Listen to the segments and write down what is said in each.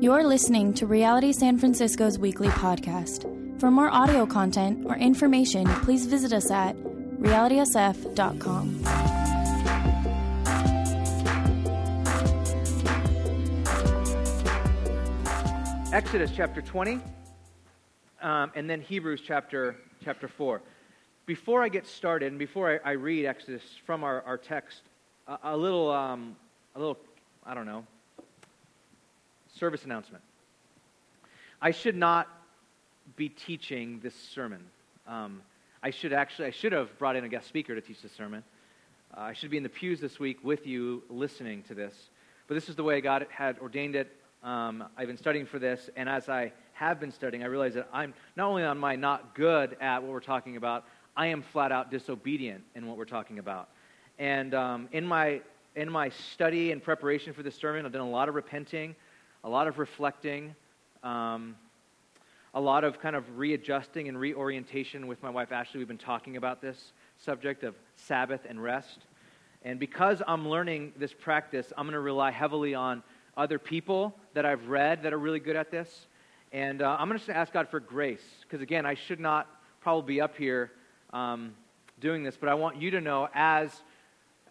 You're listening to Reality San Francisco's weekly podcast. For more audio content or information, please visit us at realitysf.com. Exodus chapter 20, um, and then Hebrews chapter, chapter 4. Before I get started, and before I, I read Exodus from our, our text, a, a little, um, a little, I don't know, service announcement. I should not be teaching this sermon. Um, I should actually, I should have brought in a guest speaker to teach this sermon. Uh, I should be in the pews this week with you listening to this. But this is the way God had ordained it. Um, I've been studying for this, and as I have been studying, I realize that I'm not only am I not good at what we're talking about, I am flat out disobedient in what we're talking about. And um, in my in my study and preparation for this sermon, I've done a lot of repenting a lot of reflecting, um, a lot of kind of readjusting and reorientation with my wife Ashley. We've been talking about this subject of Sabbath and rest. And because I'm learning this practice, I'm going to rely heavily on other people that I've read that are really good at this. And uh, I'm going to ask God for grace, because again, I should not probably be up here um, doing this, but I want you to know as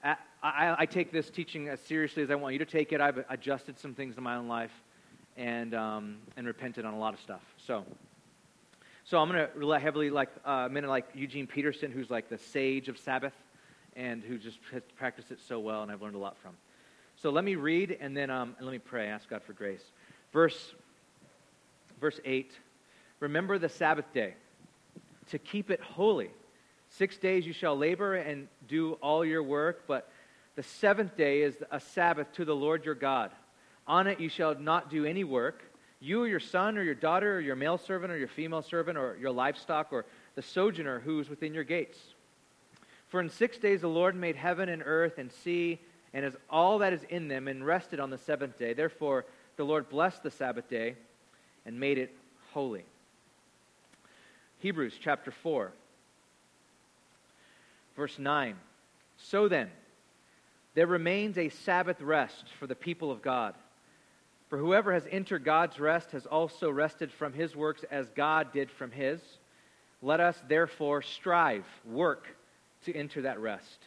I, I, take this teaching as seriously as I want you to take it. I've adjusted some things in my own life and, um, and repented on a lot of stuff. So, so I'm going to rely heavily like uh, men like Eugene Peterson, who's like the sage of Sabbath and who just has practiced it so well, and I've learned a lot from. So let me read and then um, and let me pray. Ask God for grace. Verse, verse 8 Remember the Sabbath day to keep it holy. Six days you shall labor and do all your work, but the seventh day is a Sabbath to the Lord your God. On it you shall not do any work, you or your son or your daughter or your male servant or your female servant or your livestock or the sojourner who is within your gates. For in six days the Lord made heaven and earth and sea and all that is in them and rested on the seventh day. Therefore the Lord blessed the Sabbath day and made it holy. Hebrews chapter 4, verse 9. So then, there remains a Sabbath rest for the people of God. For whoever has entered God's rest has also rested from his works as God did from his. Let us therefore strive, work to enter that rest,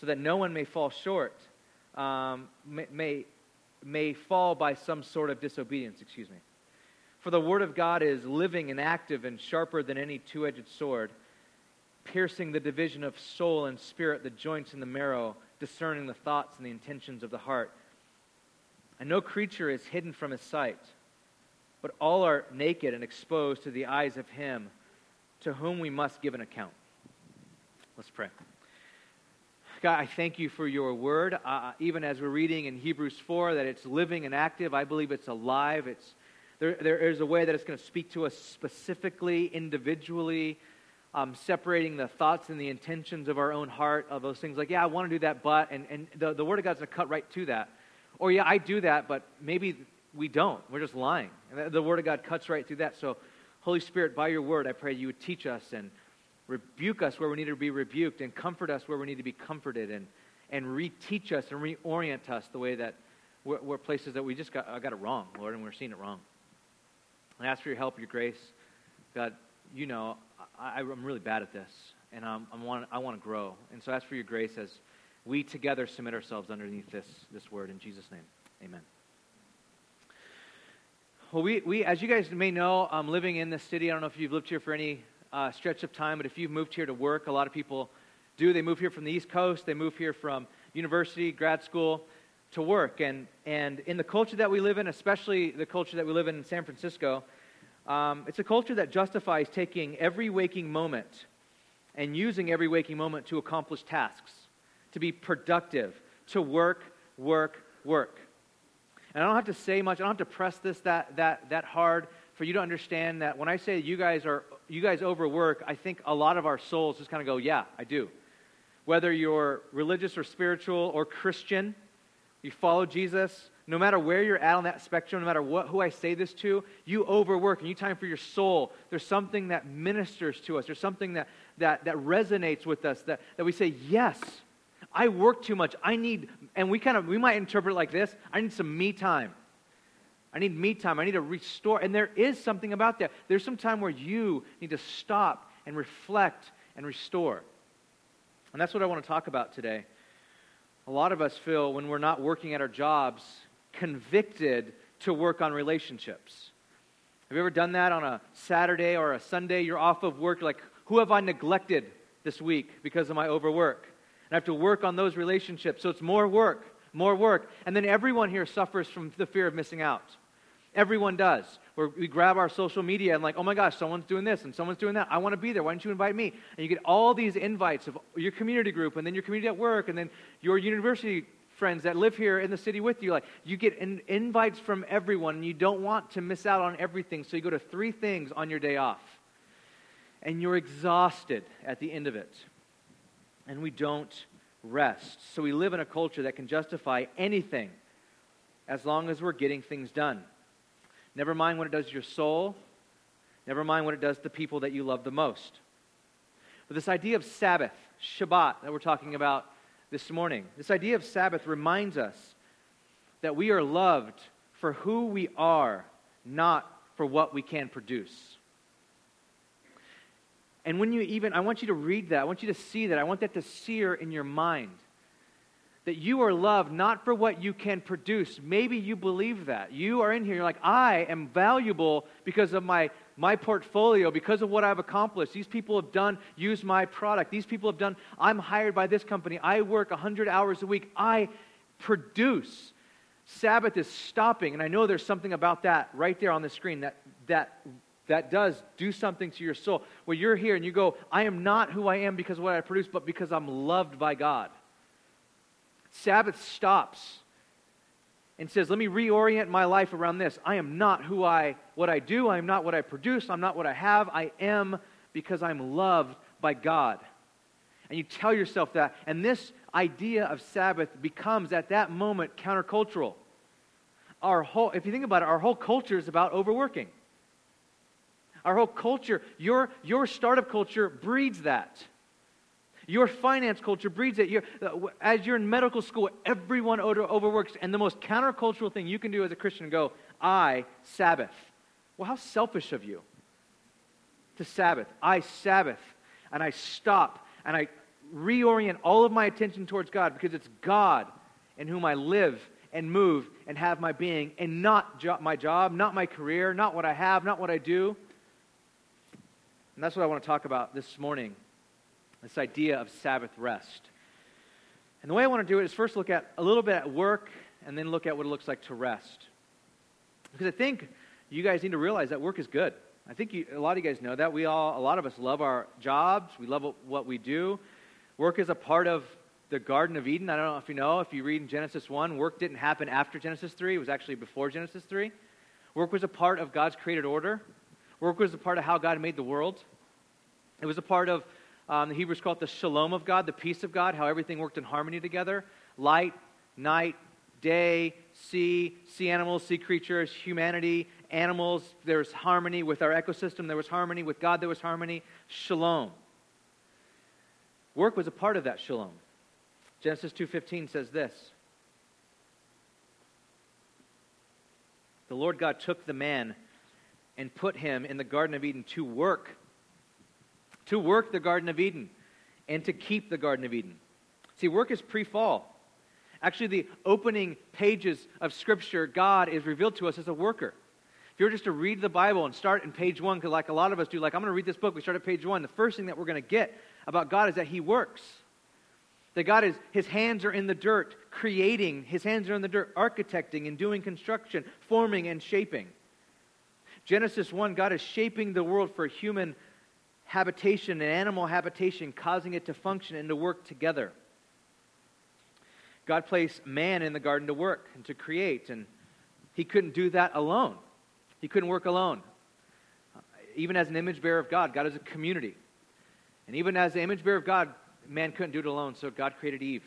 so that no one may fall short, um, may, may, may fall by some sort of disobedience, excuse me. For the word of God is living and active and sharper than any two edged sword, piercing the division of soul and spirit, the joints and the marrow discerning the thoughts and the intentions of the heart. And no creature is hidden from his sight, but all are naked and exposed to the eyes of him to whom we must give an account. Let's pray. God, I thank you for your word. Uh, even as we're reading in Hebrews 4 that it's living and active, I believe it's alive. It's, there, there is a way that it's going to speak to us specifically, individually, um, separating the thoughts and the intentions of our own heart of those things like, yeah, I want to do that, but, and, and the, the Word of God's going to cut right to that. Or, yeah, I do that, but maybe we don't. We're just lying. And the Word of God cuts right through that. So, Holy Spirit, by your Word, I pray you would teach us and rebuke us where we need to be rebuked and comfort us where we need to be comforted and, and reteach us and reorient us the way that we're, we're places that we just got, got it wrong, Lord, and we're seeing it wrong. I ask for your help, your grace. God, you know, I, am really bad at this, and um, I, want, I want to grow. And so ask for your grace as we together submit ourselves underneath this, this word. In Jesus' name, amen. Well, we, we, as you guys may know, I'm living in this city. I don't know if you've lived here for any uh, stretch of time, but if you've moved here to work, a lot of people do. They move here from the East Coast, they move here from university, grad school to work. And, and in the culture that we live in, especially the culture that we live in in San Francisco, um, it's a culture that justifies taking every waking moment and using every waking moment to accomplish tasks, to be productive, to work, work, work. And I don't have to say much, I don't have to press this that, that, that hard for you to understand that when I say you guys are you guys overwork, I think a lot of our souls just kind of go, yeah, I do. Whether you're religious or spiritual or Christian, you follow Jesus, no matter where you're at on that spectrum, no matter what, who I say this to, you overwork and you time for your soul. There's something that ministers to us. There's something that, that, that resonates with us that, that we say, yes, I work too much. I need, and we kind of, we might interpret it like this I need some me time. I need me time. I need to restore. And there is something about that. There's some time where you need to stop and reflect and restore. And that's what I want to talk about today. A lot of us feel when we're not working at our jobs convicted to work on relationships. Have you ever done that on a Saturday or a Sunday? You're off of work, like, who have I neglected this week because of my overwork? I have to work on those relationships. So it's more work, more work. And then everyone here suffers from the fear of missing out. Everyone does. Where we grab our social media and like, oh my gosh, someone's doing this and someone's doing that. I want to be there. Why don't you invite me? And you get all these invites of your community group and then your community at work and then your university friends that live here in the city with you. Like you get in, invites from everyone and you don't want to miss out on everything. So you go to three things on your day off. And you're exhausted at the end of it. And we don't rest. So we live in a culture that can justify anything as long as we're getting things done. Never mind what it does to your soul. Never mind what it does to people that you love the most. But this idea of Sabbath, Shabbat, that we're talking about this morning, this idea of Sabbath reminds us that we are loved for who we are, not for what we can produce. And when you even, I want you to read that, I want you to see that, I want that to sear in your mind that you are loved not for what you can produce. Maybe you believe that. You are in here, you're like, I am valuable because of my, my portfolio, because of what I've accomplished. These people have done, used my product. These people have done, I'm hired by this company. I work 100 hours a week. I produce. Sabbath is stopping, and I know there's something about that right there on the screen that, that, that does do something to your soul. Where you're here and you go, I am not who I am because of what I produce, but because I'm loved by God. Sabbath stops and says, Let me reorient my life around this. I am not who I, what I do. I am not what I produce. I'm not what I have. I am because I'm loved by God. And you tell yourself that. And this idea of Sabbath becomes, at that moment, countercultural. Our whole, if you think about it, our whole culture is about overworking. Our whole culture, your, your startup culture breeds that. Your finance culture breeds it. Uh, as you're in medical school, everyone over, overworks. And the most countercultural thing you can do as a Christian go, I Sabbath. Well, how selfish of you to Sabbath. I Sabbath. And I stop and I reorient all of my attention towards God because it's God in whom I live and move and have my being, and not jo- my job, not my career, not what I have, not what I do. And that's what I want to talk about this morning this idea of Sabbath rest. And the way I want to do it is first look at a little bit at work and then look at what it looks like to rest. Because I think you guys need to realize that work is good. I think you, a lot of you guys know that. We all, a lot of us love our jobs. We love what we do. Work is a part of the Garden of Eden. I don't know if you know, if you read in Genesis 1, work didn't happen after Genesis 3. It was actually before Genesis 3. Work was a part of God's created order. Work was a part of how God made the world. It was a part of um, the Hebrews call it the shalom of God, the peace of God, how everything worked in harmony together. Light, night, day, sea, sea animals, sea creatures, humanity, animals. There was harmony with our ecosystem. There was harmony with God. There was harmony. Shalom. Work was a part of that shalom. Genesis 2:15 says this. The Lord God took the man and put him in the garden of Eden to work to work the Garden of Eden and to keep the Garden of Eden. See, work is pre fall. Actually, the opening pages of Scripture, God is revealed to us as a worker. If you were just to read the Bible and start in page one, because like a lot of us do, like I'm going to read this book, we start at page one, the first thing that we're going to get about God is that He works. That God is, His hands are in the dirt, creating, His hands are in the dirt, architecting and doing construction, forming and shaping. Genesis 1, God is shaping the world for human habitation and animal habitation, causing it to function and to work together. God placed man in the garden to work and to create, and he couldn't do that alone. He couldn't work alone. Even as an image bearer of God, God is a community. And even as the image bearer of God, man couldn't do it alone, so God created Eve.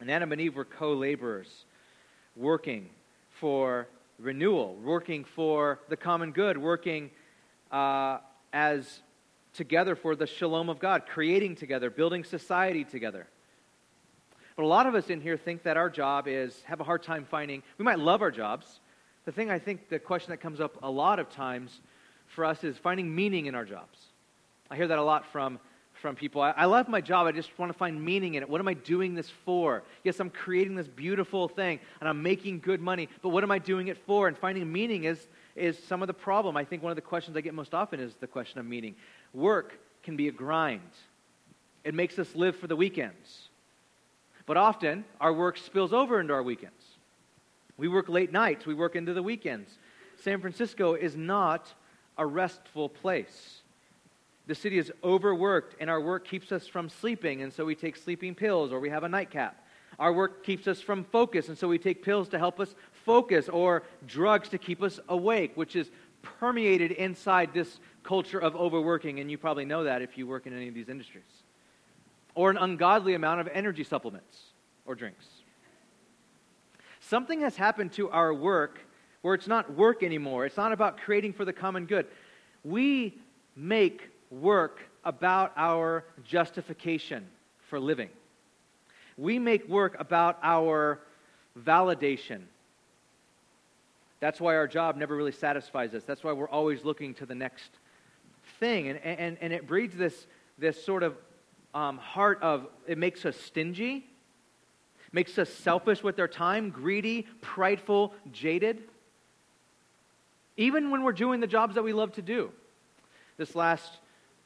And Adam and Eve were co laborers, working for renewal, working for the common good, working uh, as together for the shalom of God, creating together, building society together. But a lot of us in here think that our job is, have a hard time finding, we might love our jobs, the thing I think the question that comes up a lot of times for us is finding meaning in our jobs. I hear that a lot from, from people. I, I love my job. I just want to find meaning in it. What am I doing this for? Yes, I'm creating this beautiful thing and I'm making good money, but what am I doing it for? And finding meaning is, is some of the problem. I think one of the questions I get most often is the question of meaning. Work can be a grind, it makes us live for the weekends. But often, our work spills over into our weekends. We work late nights, we work into the weekends. San Francisco is not a restful place. The city is overworked, and our work keeps us from sleeping, and so we take sleeping pills or we have a nightcap. Our work keeps us from focus, and so we take pills to help us focus or drugs to keep us awake, which is permeated inside this culture of overworking, and you probably know that if you work in any of these industries. Or an ungodly amount of energy supplements or drinks. Something has happened to our work where it's not work anymore. It's not about creating for the common good. We make work about our justification for living. We make work about our validation. That's why our job never really satisfies us. That's why we're always looking to the next thing. And, and, and it breeds this, this sort of um, heart of it makes us stingy, makes us selfish with our time, greedy, prideful, jaded. Even when we're doing the jobs that we love to do. This last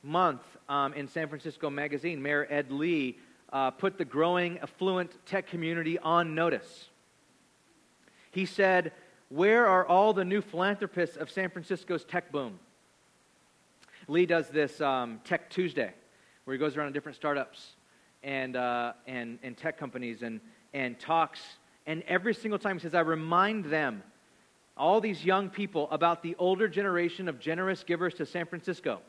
month um, in San Francisco Magazine, Mayor Ed Lee uh, put the growing affluent tech community on notice. He said, Where are all the new philanthropists of San Francisco's tech boom? Lee does this um, Tech Tuesday, where he goes around to different startups and, uh, and, and tech companies and, and talks. And every single time he says, I remind them, all these young people, about the older generation of generous givers to San Francisco.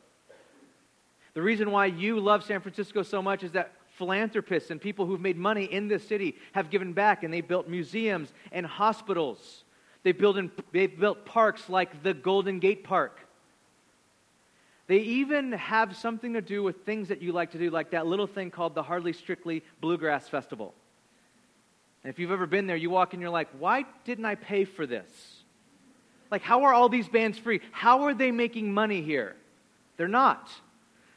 The reason why you love San Francisco so much is that philanthropists and people who've made money in this city have given back and they've built museums and hospitals. They've built, in, they've built parks like the Golden Gate Park. They even have something to do with things that you like to do, like that little thing called the Hardly Strictly Bluegrass Festival. And if you've ever been there, you walk in, you're like, why didn't I pay for this? Like, how are all these bands free? How are they making money here? They're not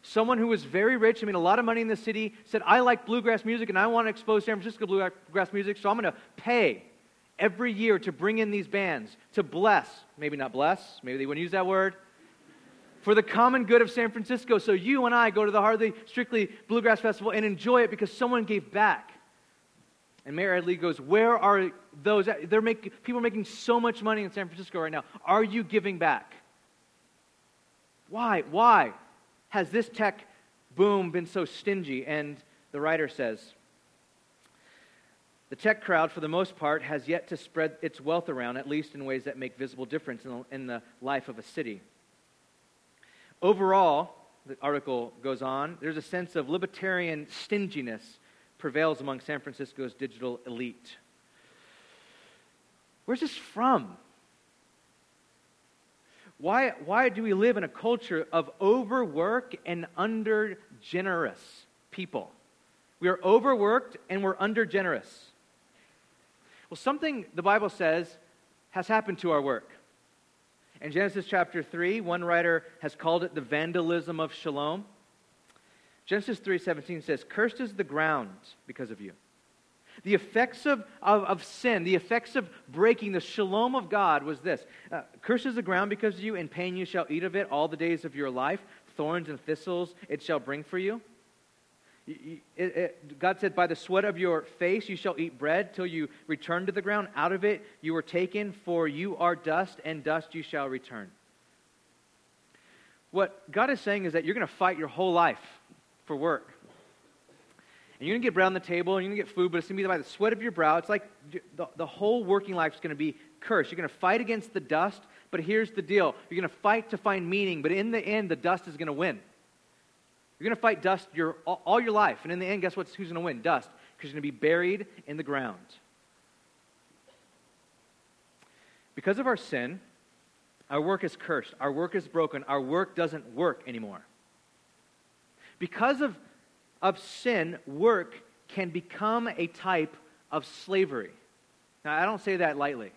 someone who was very rich and made a lot of money in the city said, I like bluegrass music and I want to expose San Francisco bluegrass music, so I'm going to pay every year to bring in these bands to bless, maybe not bless, maybe they wouldn't use that word, for the common good of San Francisco. So you and I go to the Hardly Strictly Bluegrass Festival and enjoy it because someone gave back. And Mayor Ed Lee goes, Where are those? They're making, people are making so much money in San Francisco right now. Are you giving back? Why? Why? Has this tech boom been so stingy? And the writer says, the tech crowd, for the most part, has yet to spread its wealth around, at least in ways that make visible difference in the, in the life of a city. Overall, the article goes on, there's a sense of libertarian stinginess prevails among San Francisco's digital elite. Where's this from? Why, why do we live in a culture of overwork and under generous people? We are overworked and we're under generous. Well, something the Bible says has happened to our work. In Genesis chapter 3, one writer has called it the vandalism of shalom. Genesis 3:17 says, "Cursed is the ground because of you." The effects of, of, of, sin, the effects of breaking the shalom of God was this uh, Curses the ground because of you, and pain you shall eat of it all the days of your life. Thorns and thistles it shall bring for you. It, it, God said, By the sweat of your face you shall eat bread till you return to the ground. Out of it you were taken, for you are dust, and dust you shall return. What God is saying is that you're going to fight your whole life for work. You're going to get bread on the table, and you're going to get food, but it's going to be by the sweat of your brow. It's like the, the whole working life is going to be cursed. You're going to fight against the dust, but here's the deal. You're going to fight to find meaning, but in the end, the dust is going to win. You're going to fight dust your, all, all your life, and in the end, guess what? Who's going to win? Dust, because you're going to be buried in the ground. Because of our sin, our work is cursed. Our work is broken. Our work doesn't work anymore. Because of of sin, work can become a type of slavery. Now, I don't say that lightly.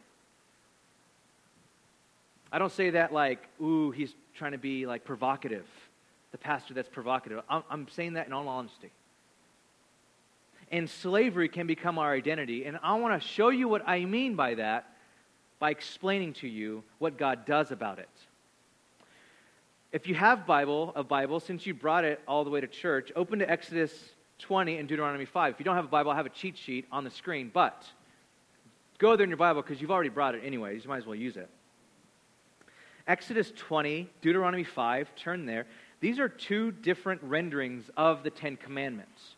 I don't say that like, ooh, he's trying to be like provocative, the pastor that's provocative. I'm, I'm saying that in all honesty. And slavery can become our identity. And I want to show you what I mean by that by explaining to you what God does about it. If you have Bible, a Bible, since you brought it all the way to church, open to Exodus 20 and Deuteronomy 5. If you don't have a Bible, I have a cheat sheet on the screen, but go there in your Bible because you've already brought it anyway. You might as well use it. Exodus 20, Deuteronomy 5, turn there. These are two different renderings of the Ten Commandments.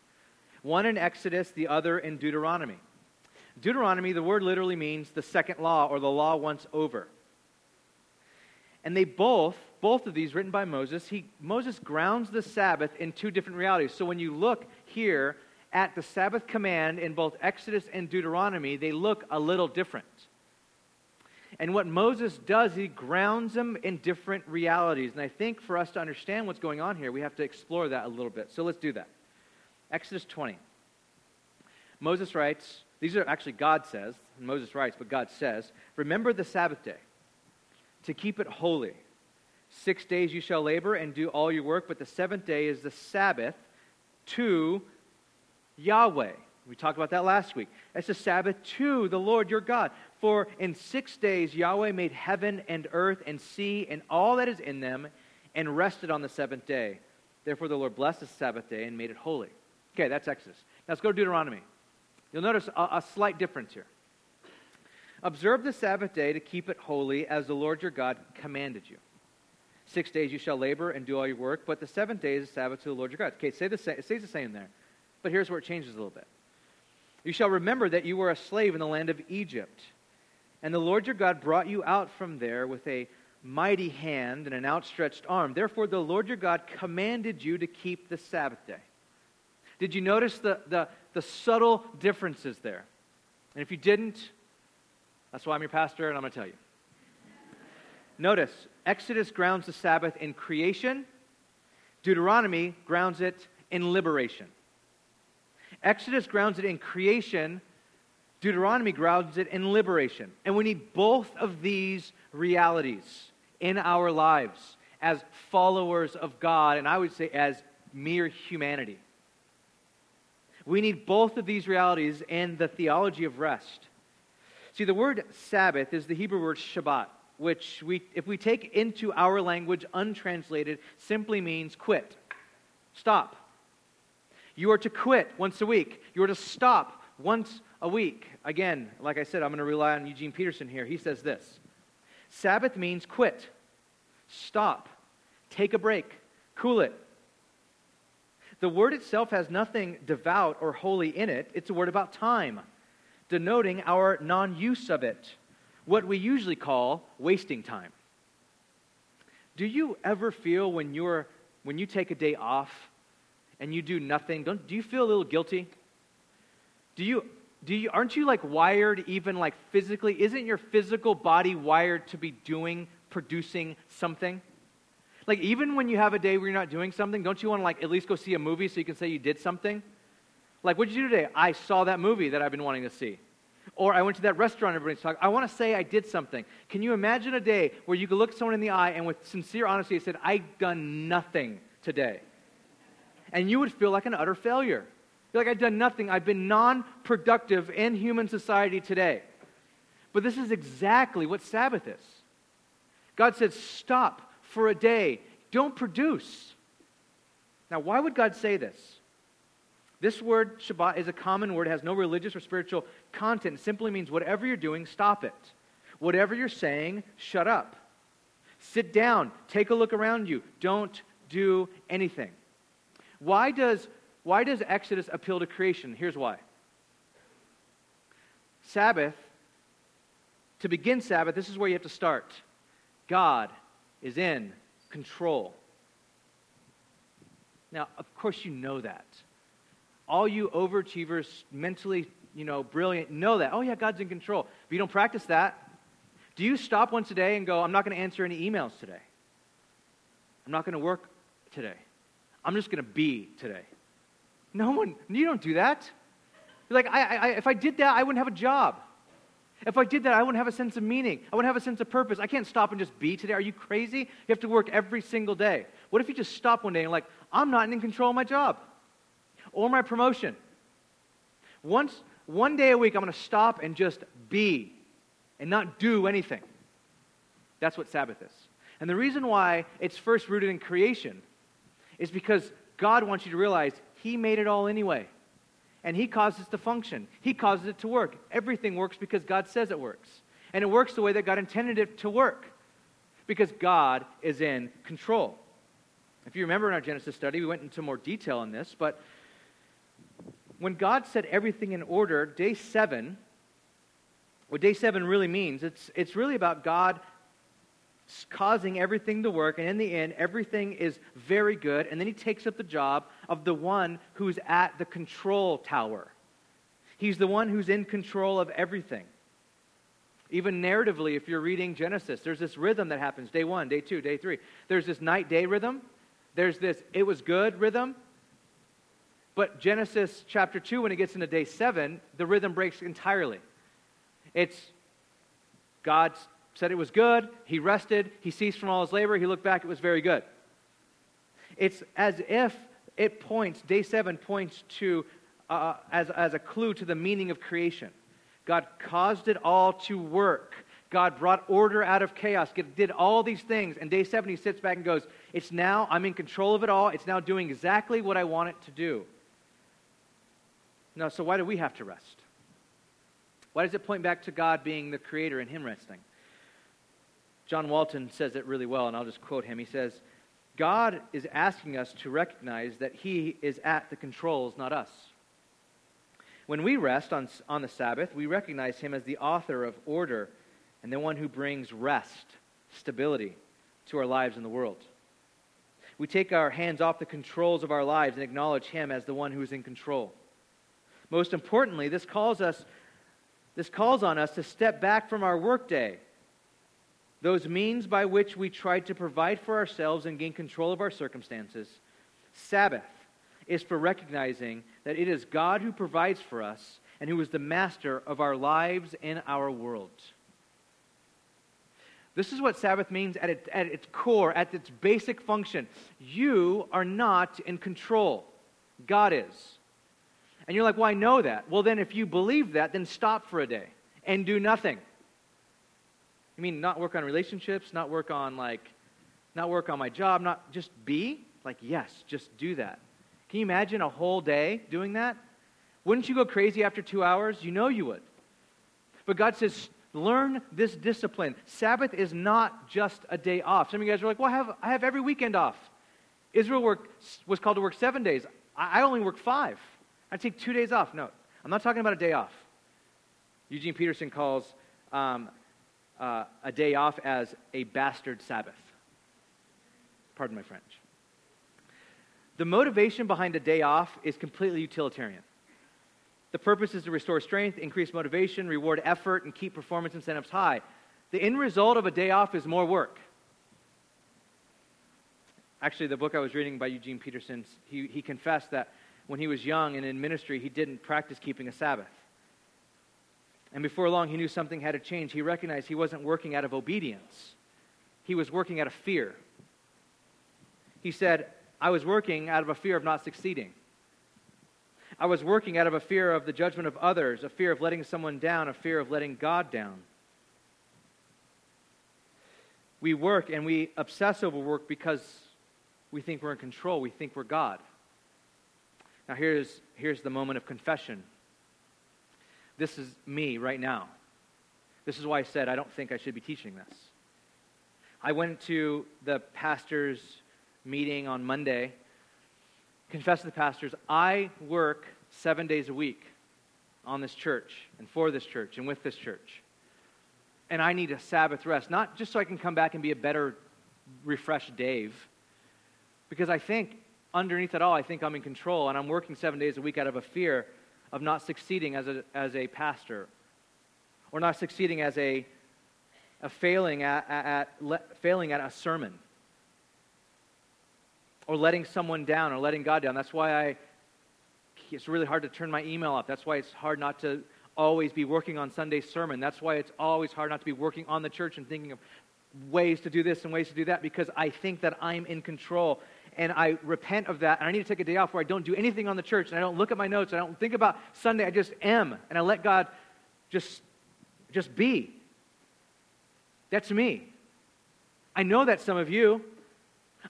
One in Exodus, the other in Deuteronomy. Deuteronomy, the word literally means the second law or the law once over. And they both, both of these written by Moses, he, Moses grounds the Sabbath in two different realities. So when you look here at the Sabbath command in both Exodus and Deuteronomy, they look a little different. And what Moses does, he grounds them in different realities. And I think for us to understand what's going on here, we have to explore that a little bit. So let's do that. Exodus 20. Moses writes, these are actually God says, Moses writes, but God says, Remember the Sabbath day to keep it holy. Six days you shall labor and do all your work, but the seventh day is the Sabbath to Yahweh. We talked about that last week. It's the Sabbath to the Lord your God. For in six days Yahweh made heaven and earth and sea and all that is in them, and rested on the seventh day. Therefore the Lord blessed the Sabbath day and made it holy. Okay, that's Exodus. Now let's go to Deuteronomy. You'll notice a, a slight difference here. Observe the Sabbath day to keep it holy as the Lord your God commanded you. Six days you shall labor and do all your work, but the seventh day is Sabbath to the Lord your God. Okay, say the it stays the same there. But here's where it changes a little bit. You shall remember that you were a slave in the land of Egypt, and the Lord your God brought you out from there with a mighty hand and an outstretched arm. Therefore, the Lord your God commanded you to keep the Sabbath day. Did you notice the, the, the subtle differences there? And if you didn't, that's why I'm your pastor, and I'm going to tell you. Notice, Exodus grounds the Sabbath in creation, Deuteronomy grounds it in liberation. Exodus grounds it in creation, Deuteronomy grounds it in liberation. And we need both of these realities in our lives as followers of God, and I would say as mere humanity. We need both of these realities in the theology of rest. See, the word Sabbath is the Hebrew word Shabbat, which, we, if we take into our language untranslated, simply means quit, stop. You are to quit once a week. You are to stop once a week. Again, like I said, I'm going to rely on Eugene Peterson here. He says this Sabbath means quit, stop, take a break, cool it, the word itself has nothing devout or holy in it. It's a word about time, denoting our non use of it, what we usually call wasting time. Do you ever feel when, you're, when you take a day off and you do nothing, don't, do you feel a little guilty? Do you, do you, aren't you like wired even like physically? Isn't your physical body wired to be doing, producing something? Like, even when you have a day where you're not doing something, don't you want to, like, at least go see a movie so you can say you did something? Like, what did you do today? I saw that movie that I've been wanting to see. Or I went to that restaurant everybody's talking. I want to say I did something. Can you imagine a day where you could look someone in the eye and with sincere honesty said, I've done nothing today? And you would feel like an utter failure. You're like, I've done nothing. I've been non productive in human society today. But this is exactly what Sabbath is. God said, Stop for a day. Don't produce. Now, why would God say this? This word, Shabbat, is a common word, it has no religious or spiritual content. It simply means whatever you're doing, stop it. Whatever you're saying, shut up. Sit down, take a look around you. Don't do anything. Why does, why does Exodus appeal to creation? Here's why. Sabbath, to begin Sabbath, this is where you have to start. God is in control. Now, of course, you know that. All you overachievers, mentally, you know, brilliant, know that. Oh, yeah, God's in control. But you don't practice that. Do you stop once a day and go, I'm not going to answer any emails today? I'm not going to work today. I'm just going to be today. No one, you don't do that. You're like, I, I, if I did that, I wouldn't have a job. If I did that, I wouldn't have a sense of meaning. I wouldn't have a sense of purpose. I can't stop and just be today. Are you crazy? You have to work every single day. What if you just stop one day and, like, I'm not in control of my job or my promotion? Once, one day a week, I'm going to stop and just be and not do anything. That's what Sabbath is. And the reason why it's first rooted in creation is because God wants you to realize He made it all anyway. And He causes it to function, He causes it to work. Everything works because God says it works. And it works the way that God intended it to work because God is in control. If you remember in our Genesis study, we went into more detail on this, but when God set everything in order, day seven, what day seven really means, it's, it's really about God causing everything to work, and in the end, everything is very good. And then he takes up the job of the one who's at the control tower. He's the one who's in control of everything. Even narratively, if you're reading Genesis, there's this rhythm that happens day one, day two, day three. There's this night day rhythm. There's this it was good rhythm. But Genesis chapter 2, when it gets into day 7, the rhythm breaks entirely. It's God said it was good. He rested. He ceased from all his labor. He looked back. It was very good. It's as if it points, day seven points to, uh, as, as a clue to the meaning of creation. God caused it all to work. God brought order out of chaos, did all these things. And day seven, he sits back and goes, It's now, I'm in control of it all. It's now doing exactly what I want it to do. Now, so why do we have to rest? Why does it point back to God being the creator and him resting? John Walton says it really well, and I'll just quote him. He says, God is asking us to recognize that He is at the controls, not us. When we rest on, on the Sabbath, we recognize Him as the author of order and the one who brings rest, stability to our lives in the world. We take our hands off the controls of our lives and acknowledge Him as the one who is in control. Most importantly, this calls us this calls on us to step back from our workday those means by which we try to provide for ourselves and gain control of our circumstances. Sabbath is for recognizing that it is God who provides for us and who is the master of our lives and our world. This is what Sabbath means at, it, at its core, at its basic function. You are not in control, God is. And you're like, well, I know that. Well, then, if you believe that, then stop for a day and do nothing. You mean not work on relationships, not work on like, not work on my job, not just be? Like, yes, just do that. Can you imagine a whole day doing that? Wouldn't you go crazy after two hours? You know you would. But God says, learn this discipline. Sabbath is not just a day off. Some of you guys are like, well, I have, I have every weekend off. Israel work, was called to work seven days. I, I only work five. I take two days off. No, I'm not talking about a day off. Eugene Peterson calls um, uh, a day off as a bastard Sabbath. Pardon my French. The motivation behind a day off is completely utilitarian. The purpose is to restore strength, increase motivation, reward effort, and keep performance incentives high. The end result of a day off is more work. Actually, the book I was reading by Eugene Peterson, he, he confessed that when he was young and in ministry, he didn't practice keeping a Sabbath. And before long, he knew something had to change. He recognized he wasn't working out of obedience, he was working out of fear. He said, I was working out of a fear of not succeeding. I was working out of a fear of the judgment of others, a fear of letting someone down, a fear of letting God down. We work and we obsess over work because we think we're in control, we think we're God. Now, here's, here's the moment of confession. This is me right now. This is why I said I don't think I should be teaching this. I went to the pastor's meeting on Monday, confessed to the pastors, I work seven days a week on this church and for this church and with this church. And I need a Sabbath rest, not just so I can come back and be a better, refreshed Dave, because I think underneath it all, I think I'm in control and I'm working seven days a week out of a fear of not succeeding as a, as a pastor or not succeeding as a, a failing at, at, at failing at a sermon or letting someone down or letting God down. That's why I, it's really hard to turn my email off. That's why it's hard not to always be working on Sunday sermon. That's why it's always hard not to be working on the church and thinking of ways to do this and ways to do that because I think that I'm in control. And I repent of that. And I need to take a day off where I don't do anything on the church and I don't look at my notes. I don't think about Sunday. I just am. And I let God just, just be. That's me. I know that some of you.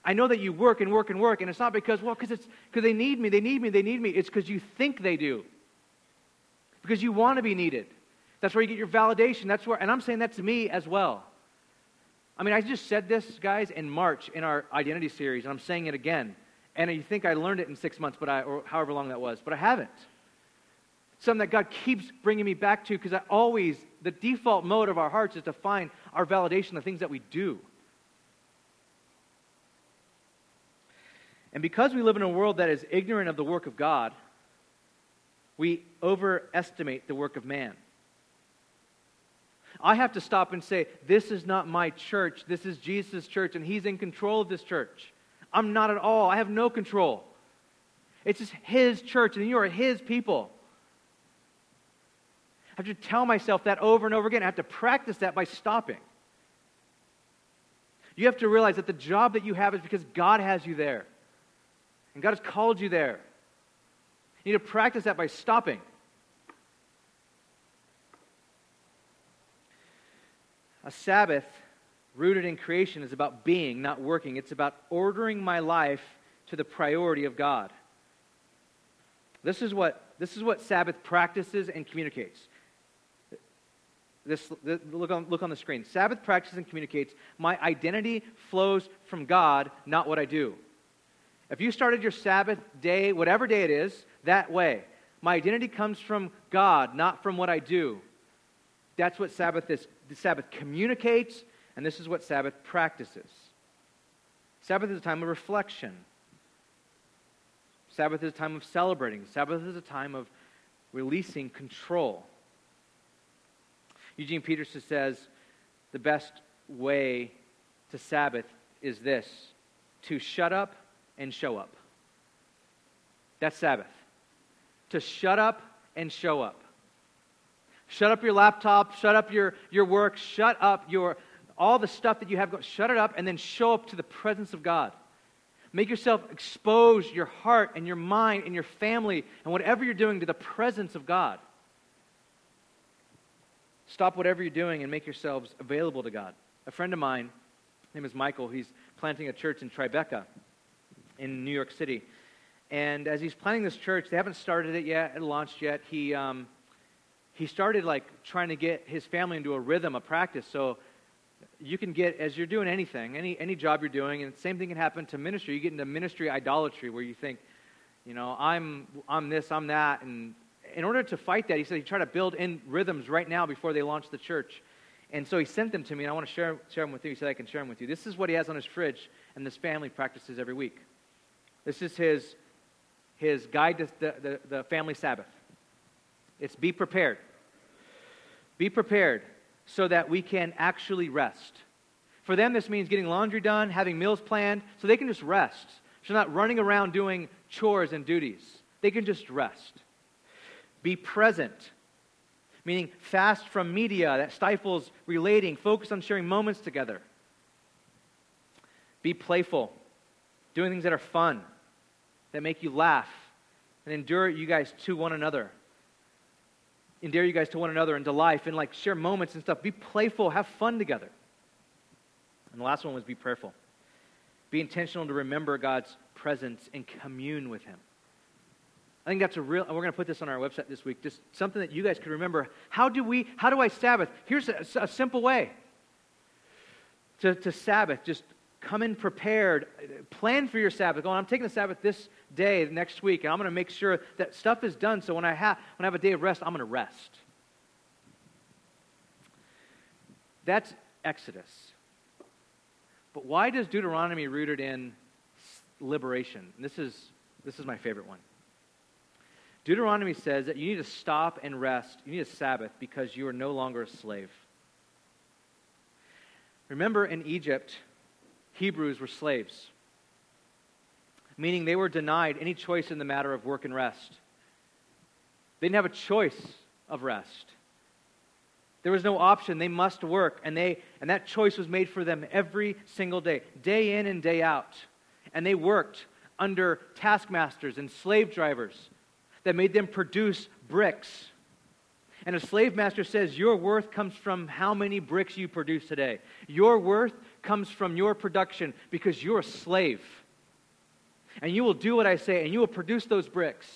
I know that you work and work and work, and it's not because, well, because it's because they need me, they need me, they need me. It's because you think they do. Because you want to be needed. That's where you get your validation. That's where, and I'm saying that to me as well. I mean, I just said this, guys, in March in our identity series, and I'm saying it again. And you think I learned it in six months, but I, or however long that was, but I haven't. Something that God keeps bringing me back to because I always, the default mode of our hearts is to find our validation, the things that we do. And because we live in a world that is ignorant of the work of God, we overestimate the work of man. I have to stop and say, This is not my church. This is Jesus' church, and He's in control of this church. I'm not at all. I have no control. It's just His church, and you are His people. I have to tell myself that over and over again. I have to practice that by stopping. You have to realize that the job that you have is because God has you there. And God has called you there. You need to practice that by stopping. A Sabbath rooted in creation is about being, not working. It's about ordering my life to the priority of God. This is what, this is what Sabbath practices and communicates. This, this, look, on, look on the screen. Sabbath practices and communicates my identity flows from God, not what I do. If you started your Sabbath day, whatever day it is, that way, my identity comes from God, not from what I do. That's what Sabbath is. The Sabbath communicates, and this is what Sabbath practices. Sabbath is a time of reflection. Sabbath is a time of celebrating. Sabbath is a time of releasing control. Eugene Peterson says the best way to Sabbath is this to shut up and show up. That's Sabbath. To shut up and show up. Shut up your laptop, shut up your, your work, shut up your all the stuff that you have shut it up and then show up to the presence of God. Make yourself expose your heart and your mind and your family and whatever you're doing to the presence of God. Stop whatever you're doing and make yourselves available to God. A friend of mine, his name is Michael, he's planting a church in Tribeca in New York City. And as he's planning this church, they haven't started it yet, it launched yet. He, um, he started like trying to get his family into a rhythm, a practice. So you can get, as you're doing anything, any, any job you're doing, and the same thing can happen to ministry. You get into ministry idolatry where you think, you know, I'm, I'm this, I'm that. And in order to fight that, he said he tried to build in rhythms right now before they launched the church. And so he sent them to me, and I want to share, share them with you. He said, I can share them with you. This is what he has on his fridge, and this family practices every week. This is his, his guide to the, the, the family Sabbath. It's be prepared. Be prepared so that we can actually rest. For them, this means getting laundry done, having meals planned, so they can just rest. So not running around doing chores and duties. They can just rest. Be present, meaning fast from media that stifles relating, focus on sharing moments together. Be playful, doing things that are fun, that make you laugh, and endure you guys to one another. Endear you guys to one another and to life and like share moments and stuff. Be playful, have fun together. And the last one was be prayerful. Be intentional to remember God's presence and commune with Him. I think that's a real, we're going to put this on our website this week, just something that you guys could remember. How do we, how do I Sabbath? Here's a, a simple way to, to Sabbath. Just come in prepared. Plan for your Sabbath. Go, I'm taking the Sabbath this day, next week, and I'm going to make sure that stuff is done so when I, have, when I have a day of rest, I'm going to rest. That's Exodus. But why does Deuteronomy rooted in liberation? this is, this is my favorite one. Deuteronomy says that you need to stop and rest. You need a Sabbath because you are no longer a slave. Remember in Egypt, Hebrews were slaves, meaning they were denied any choice in the matter of work and rest. They didn't have a choice of rest. There was no option. They must work. And, they, and that choice was made for them every single day, day in and day out. And they worked under taskmasters and slave drivers that made them produce bricks. And a slave master says, Your worth comes from how many bricks you produce today. Your worth comes from your production because you're a slave. And you will do what I say, and you will produce those bricks.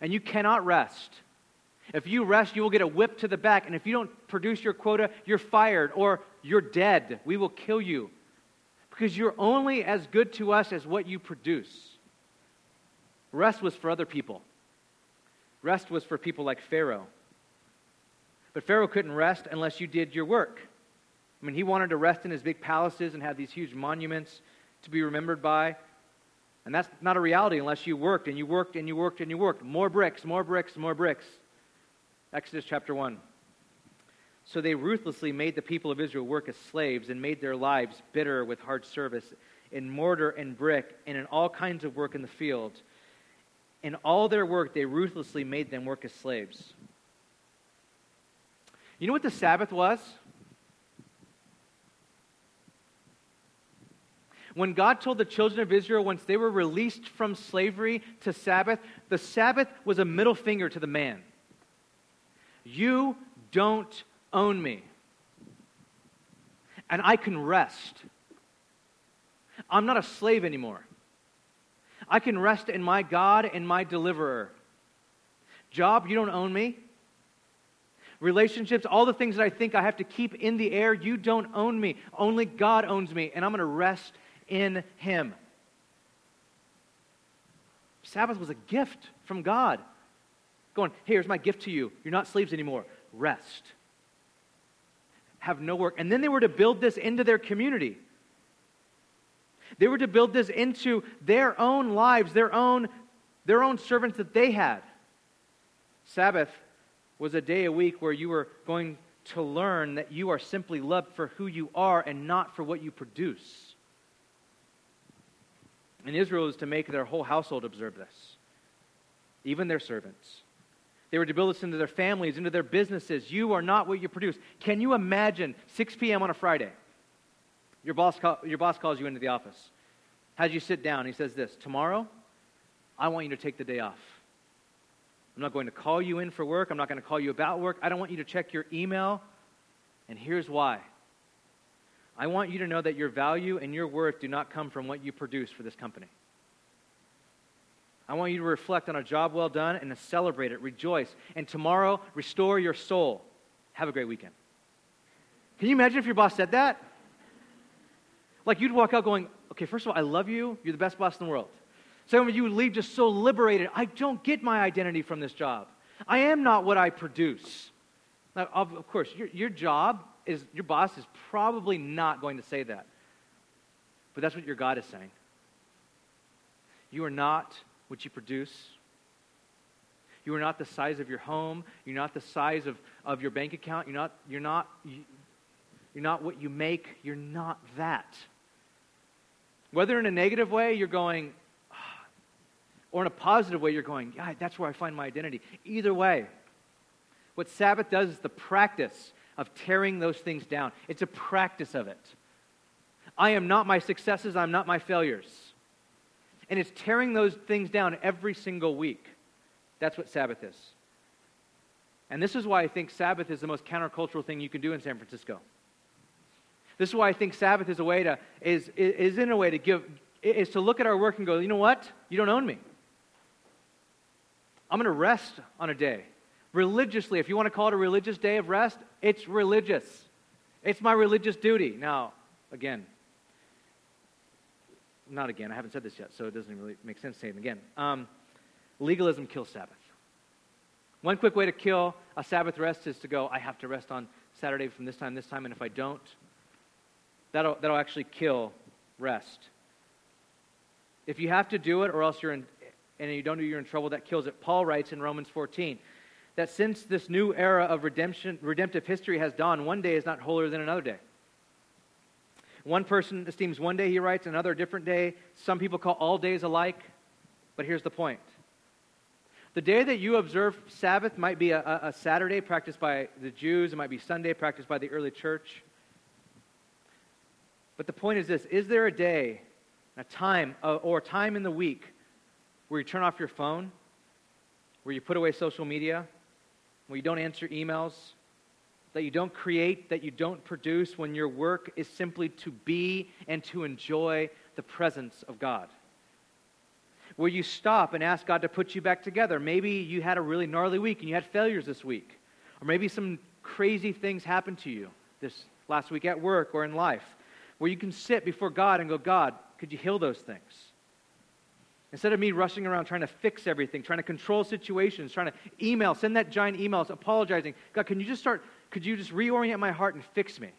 And you cannot rest if you rest, you will get a whip to the back. And if you don't produce your quota, you're fired or you're dead. We will kill you. Because you're only as good to us as what you produce. Rest was for other people. Rest was for people like Pharaoh. But Pharaoh couldn't rest unless you did your work. I mean, he wanted to rest in his big palaces and have these huge monuments to be remembered by. And that's not a reality unless you worked and you worked and you worked and you worked. More bricks, more bricks, more bricks. Exodus chapter 1. So they ruthlessly made the people of Israel work as slaves and made their lives bitter with hard service in mortar and brick and in all kinds of work in the field. In all their work, they ruthlessly made them work as slaves. You know what the Sabbath was? When God told the children of Israel, once they were released from slavery to Sabbath, the Sabbath was a middle finger to the man. You don't own me. And I can rest. I'm not a slave anymore. I can rest in my God and my deliverer. Job, you don't own me. Relationships, all the things that I think I have to keep in the air, you don't own me. Only God owns me, and I'm going to rest in Him. Sabbath was a gift from God going, hey, here's my gift to you. You're not slaves anymore. Rest. Have no work. And then they were to build this into their community. They were to build this into their own lives, their own, their own servants that they had. Sabbath was a day a week where you were going to learn that you are simply loved for who you are and not for what you produce. And Israel is to make their whole household observe this, even their servants. They were to build this into their families, into their businesses. You are not what you produce. Can you imagine 6 p.m. on a Friday? Your boss, call, your boss calls you into the office. Has you sit down. He says this Tomorrow, I want you to take the day off. I'm not going to call you in for work. I'm not going to call you about work. I don't want you to check your email. And here's why I want you to know that your value and your worth do not come from what you produce for this company. I want you to reflect on a job well done and to celebrate it, rejoice. And tomorrow, restore your soul. Have a great weekend. Can you imagine if your boss said that? Like you'd walk out going, okay, first of all, I love you. You're the best boss in the world. Some of you would leave just so liberated. I don't get my identity from this job. I am not what I produce. Now, of course, your, your job is, your boss is probably not going to say that. But that's what your God is saying. You are not what you produce. You are not the size of your home. You're not the size of, of your bank account. You're not, you're, not, you're not what you make. You're not that. Whether in a negative way, you're going, or in a positive way, you're going, yeah, that's where I find my identity. Either way, what Sabbath does is the practice of tearing those things down. It's a practice of it. I am not my successes, I'm not my failures. And it's tearing those things down every single week. That's what Sabbath is. And this is why I think Sabbath is the most countercultural thing you can do in San Francisco. This is why I think Sabbath is a way to is is in a way to give is to look at our work and go, you know what? You don't own me. I'm going to rest on a day. Religiously, if you want to call it a religious day of rest, it's religious. It's my religious duty. Now, again, not again, I haven't said this yet, so it doesn't really make sense saying it again. Um, legalism kills Sabbath. One quick way to kill a Sabbath rest is to go, I have to rest on Saturday from this time, this time, and if I don't, that'll, that'll actually kill rest. If you have to do it or else you're in, and you don't do, you're in trouble, that kills it. Paul writes in Romans 14 that since this new era of redemption, redemptive history has dawned, one day is not holier than another day. One person esteems one day, he writes, another different day. Some people call all days alike. But here's the point The day that you observe Sabbath might be a, a, Saturday practiced by the Jews, it might be Sunday practiced by the early church. But the point is this is there a day, a time, uh, or a time in the week where you turn off your phone, where you put away social media, where you don't answer emails, that you don't create, that you don't produce, when your work is simply to be and to enjoy the presence of God? Where you stop and ask God to put you back together. Maybe you had a really gnarly week and you had failures this week. Or maybe some crazy things happened to you this last week at work or in life. Where you can sit before God and go, God, could you heal those things? Instead of me rushing around trying to fix everything, trying to control situations, trying to email, send that giant email, apologizing, God, can you just start, could you just reorient my heart and fix me?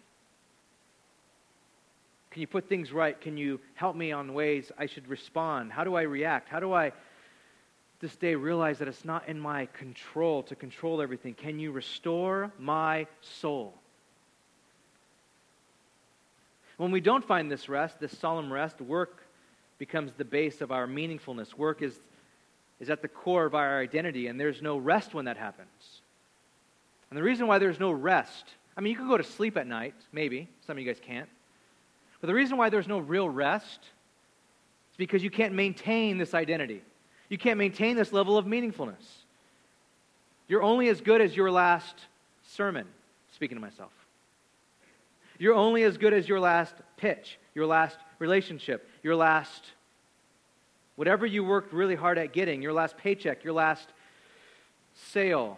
Can you put things right? Can you help me on ways I should respond? How do I react? How do I this day realize that it's not in my control to control everything? Can you restore my soul? When we don't find this rest, this solemn rest, work becomes the base of our meaningfulness. Work is, is at the core of our identity, and there's no rest when that happens. And the reason why there's no rest, I mean, you can go to sleep at night, maybe. Some of you guys can't. But the reason why there's no real rest is because you can't maintain this identity. You can't maintain this level of meaningfulness. You're only as good as your last sermon, speaking to myself. You're only as good as your last pitch, your last relationship, your last, whatever you worked really hard at getting, your last paycheck, your last sale,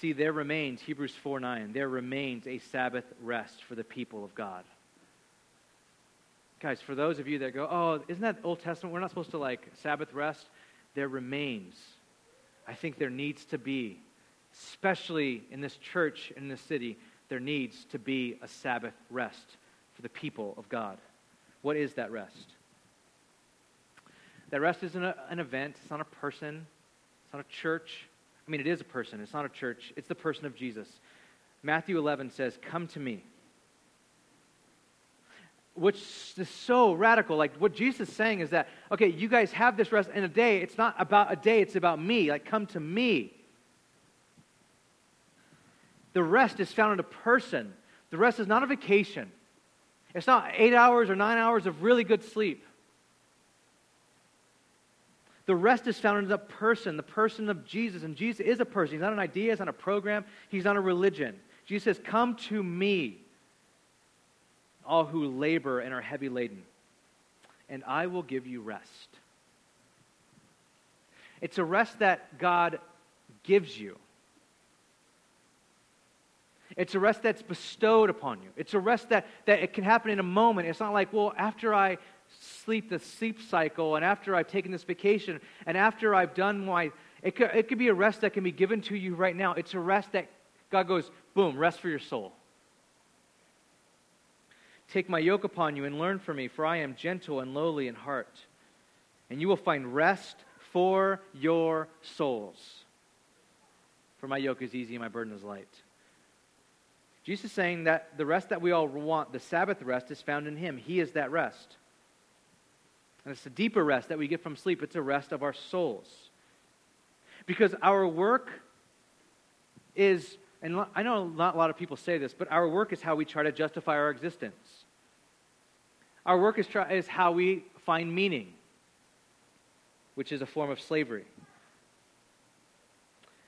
See, there remains, Hebrews 4 9, there remains a Sabbath rest for the people of God. Guys, for those of you that go, oh, isn't that Old Testament? We're not supposed to like Sabbath rest. There remains. I think there needs to be, especially in this church, in this city, there needs to be a Sabbath rest for the people of God. What is that rest? That rest isn't a, an event, it's not a person, it's not a church, I mean, it is a person, it's not a church, it's the person of Jesus. Matthew 11 says, Come to me. Which is so radical. Like what Jesus is saying is that, okay, you guys have this rest in a day. It's not about a day, it's about me. Like, come to me. The rest is found in a person. The rest is not a vacation. It's not eight hours or nine hours of really good sleep. The rest is found in the person, the person of Jesus. And Jesus is a person. He's not an idea, he's not a program, he's not a religion. Jesus says, Come to me, all who labor and are heavy laden, and I will give you rest. It's a rest that God gives you. It's a rest that's bestowed upon you. It's a rest that, that it can happen in a moment. It's not like, well, after I sleep the sleep cycle and after I've taken this vacation and after I've done my it could, it could be a rest that can be given to you right now. It's a rest that God goes, boom, rest for your soul. Take my yoke upon you and learn from me, for I am gentle and lowly in heart, and you will find rest for your souls. For my yoke is easy and my burden is light. Jesus is saying that the rest that we all want, the Sabbath rest, is found in Him. He is that rest. And it's a deeper rest that we get from sleep, it's a rest of our souls. Because our work is, and I know not a lot of people say this, but our work is how we try to justify our existence. Our work is, try, is how we find meaning, which is a form of slavery.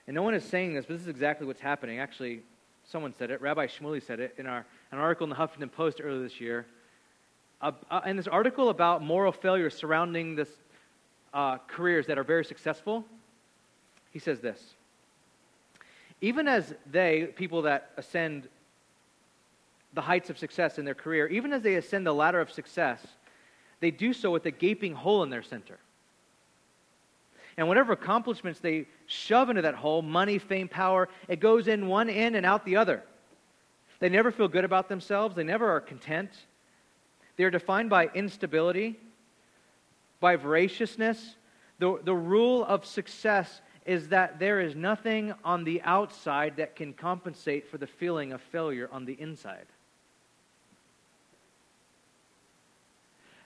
And no one is saying this, but this is exactly what's happening. Actually, someone said it. Rabbi Shmuley said it in our, an article in the Huffington Post earlier this year uh, in this article about moral failure surrounding this uh, careers that are very successful, he says this. Even as they, people that ascend the heights of success in their career, even as they ascend the ladder of success, they do so with a gaping hole in their center. And whatever accomplishments they shove into that hole money, fame, power it goes in one end and out the other. They never feel good about themselves, they never are content. They are defined by instability, by voraciousness. The, the rule of success is that there is nothing on the outside that can compensate for the feeling of failure on the inside.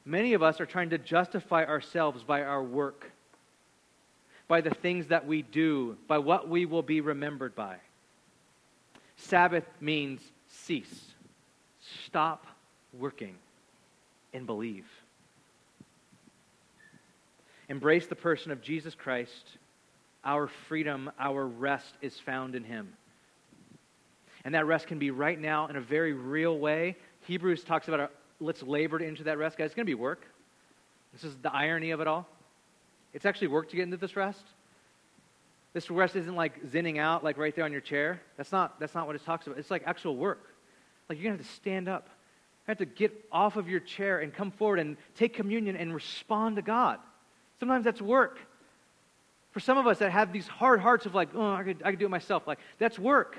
Many of us are trying to justify ourselves by our work, by the things that we do, by what we will be remembered by. Sabbath means cease, stop working, and believe. Embrace the person of Jesus Christ. Our freedom, our rest is found in him. And that rest can be right now in a very real way. Hebrews talks about a, let's labor into that rest. Guys, it's going to be work. This is the irony of it all. It's actually work to get into this rest. This rest isn't like zinning out, like right there on your chair. That's not, that's not what it talks about. It's like actual work. Like you're going to have to stand up. You have to get off of your chair and come forward and take communion and respond to God. Sometimes that's work. For some of us that have these hard hearts of like, oh, I could, I could do it myself, like, that's work.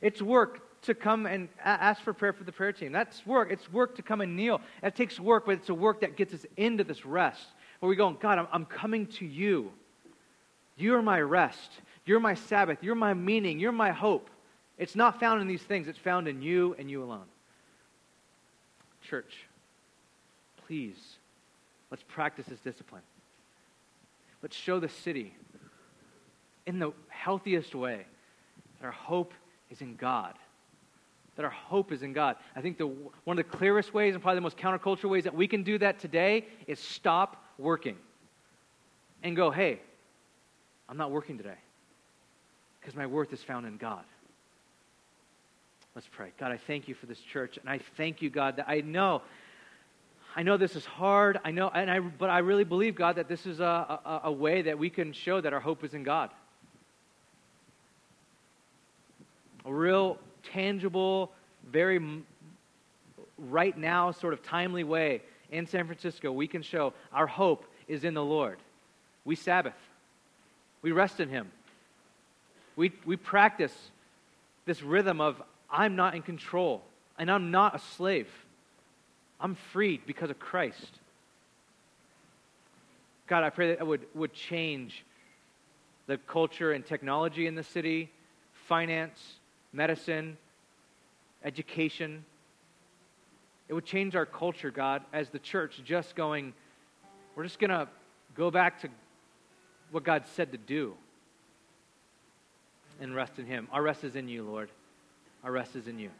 It's work to come and ask for prayer for the prayer team. That's work. It's work to come and kneel. It takes work, but it's a work that gets us into this rest where we go, God, I'm, I'm coming to you. You're my rest. You're my Sabbath. You're my meaning. You're my hope. It's not found in these things, it's found in you and you alone. Church, please, let's practice this discipline. Let's show the city in the healthiest way that our hope is in God. That our hope is in God. I think the, one of the clearest ways and probably the most countercultural ways that we can do that today is stop working and go, hey, I'm not working today because my worth is found in God. Let's pray. God, I thank you for this church, and I thank you, God, that I know, I know this is hard. I know, and I, but I really believe, God, that this is a, a, a way that we can show that our hope is in God. a real tangible, very right now, sort of timely way in San Francisco, we can show our hope is in the Lord. We Sabbath, we rest in Him. We, we practice this rhythm of I'm not in control and I'm not a slave. I'm freed because of Christ. God, I pray that it would, would change the culture and technology in the city, finance, medicine, education. It would change our culture, God, as the church just going, we're just going to go back to what God said to do and rest in Him. Our rest is in you, Lord. Our rest is in you.